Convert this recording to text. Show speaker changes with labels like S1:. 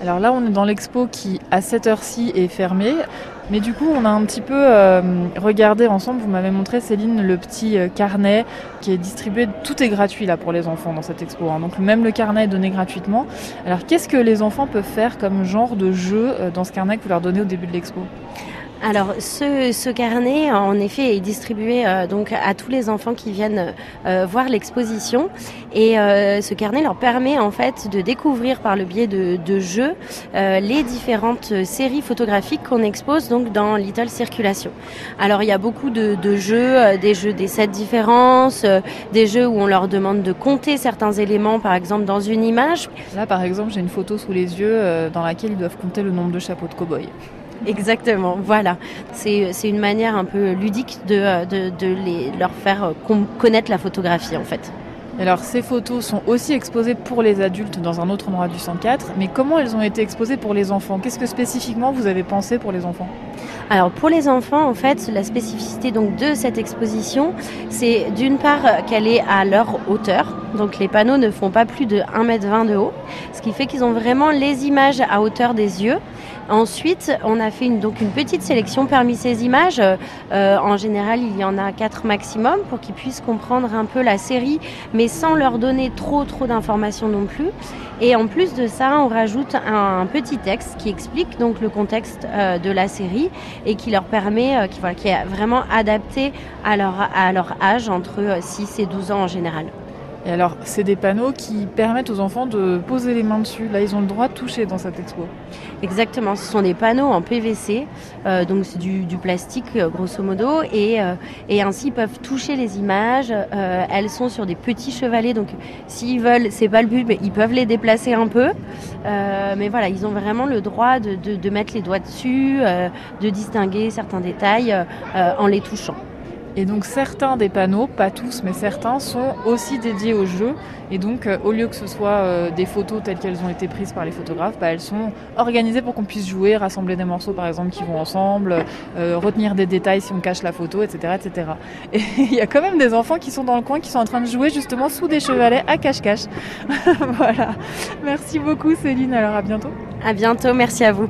S1: Alors là, on est dans l'expo qui, à cette heure-ci, est fermée. Mais du coup, on a un petit peu euh, regardé ensemble, vous m'avez montré Céline le petit euh, carnet qui est distribué, tout est gratuit là pour les enfants dans cette expo. Hein. Donc même le carnet est donné gratuitement. Alors qu'est-ce que les enfants peuvent faire comme genre de jeu euh, dans ce carnet que vous leur donnez au début de l'expo?
S2: Alors, ce, carnet, en effet, est distribué euh, donc à tous les enfants qui viennent euh, voir l'exposition. Et euh, ce carnet leur permet en fait de découvrir par le biais de, de jeux les différentes séries photographiques qu'on expose donc dans Little Circulation. Alors, il y a beaucoup de, de jeux, des jeux des sept différences, des jeux où on leur demande de compter certains éléments, par exemple dans une image.
S1: Là, par exemple, j'ai une photo sous les yeux dans laquelle ils doivent compter le nombre de chapeaux de cow-boy.
S2: Exactement, voilà. C'est une manière un peu ludique de, de, de les, leur faire connaître la photographie en fait.
S1: Alors ces photos sont aussi exposées pour les adultes dans un autre endroit du 104, mais comment elles ont été exposées pour les enfants? Qu'est-ce que spécifiquement vous avez pensé pour les enfants?
S2: Alors pour les enfants, en fait, la spécificité donc de cette exposition, c'est d'une part qu'elle est à leur hauteur. Donc les panneaux ne font pas plus de 1m20 de haut, ce qui fait qu'ils ont vraiment les images à hauteur des yeux. Ensuite, on a fait une, donc une petite sélection parmi ces images. Euh, en général, il y en a quatre maximum pour qu'ils puissent comprendre un peu la série, mais sans leur donner trop trop d'informations non plus. Et en plus de ça, on rajoute un, petit texte qui explique donc le contexte euh, de la série et qui leur permet, euh, qui, est vraiment adapté à leur, à leur âge entre 6 et 12 ans en général.
S1: Et alors, c'est des panneaux qui permettent aux enfants de poser les mains dessus. Là, ils ont le droit de toucher dans cette expo.
S2: Exactement, ce sont des panneaux en PVC, euh, donc c'est du, plastique euh, grosso modo, et, euh, et, ainsi ils peuvent toucher les images. elles sont sur des petits chevalets, donc s'ils veulent, c'est pas le but, mais ils peuvent les déplacer un peu. mais voilà, ils ont vraiment le droit de mettre les doigts dessus, de distinguer certains détails en les touchant.
S1: Et donc certains des panneaux, pas tous, mais certains, sont aussi dédiés au jeu. Et donc euh, au lieu que ce soit euh, des photos telles qu'elles ont été prises par les photographes, bah, elles sont organisées pour qu'on puisse jouer, rassembler des morceaux par exemple qui vont ensemble, euh, retenir des détails si on cache la photo, etc. etc. Et il y a quand même des enfants qui sont dans le coin, qui sont en train de jouer justement sous des chevalets à cache-cache. voilà. Merci beaucoup Céline, alors à bientôt.
S2: À bientôt, merci à vous.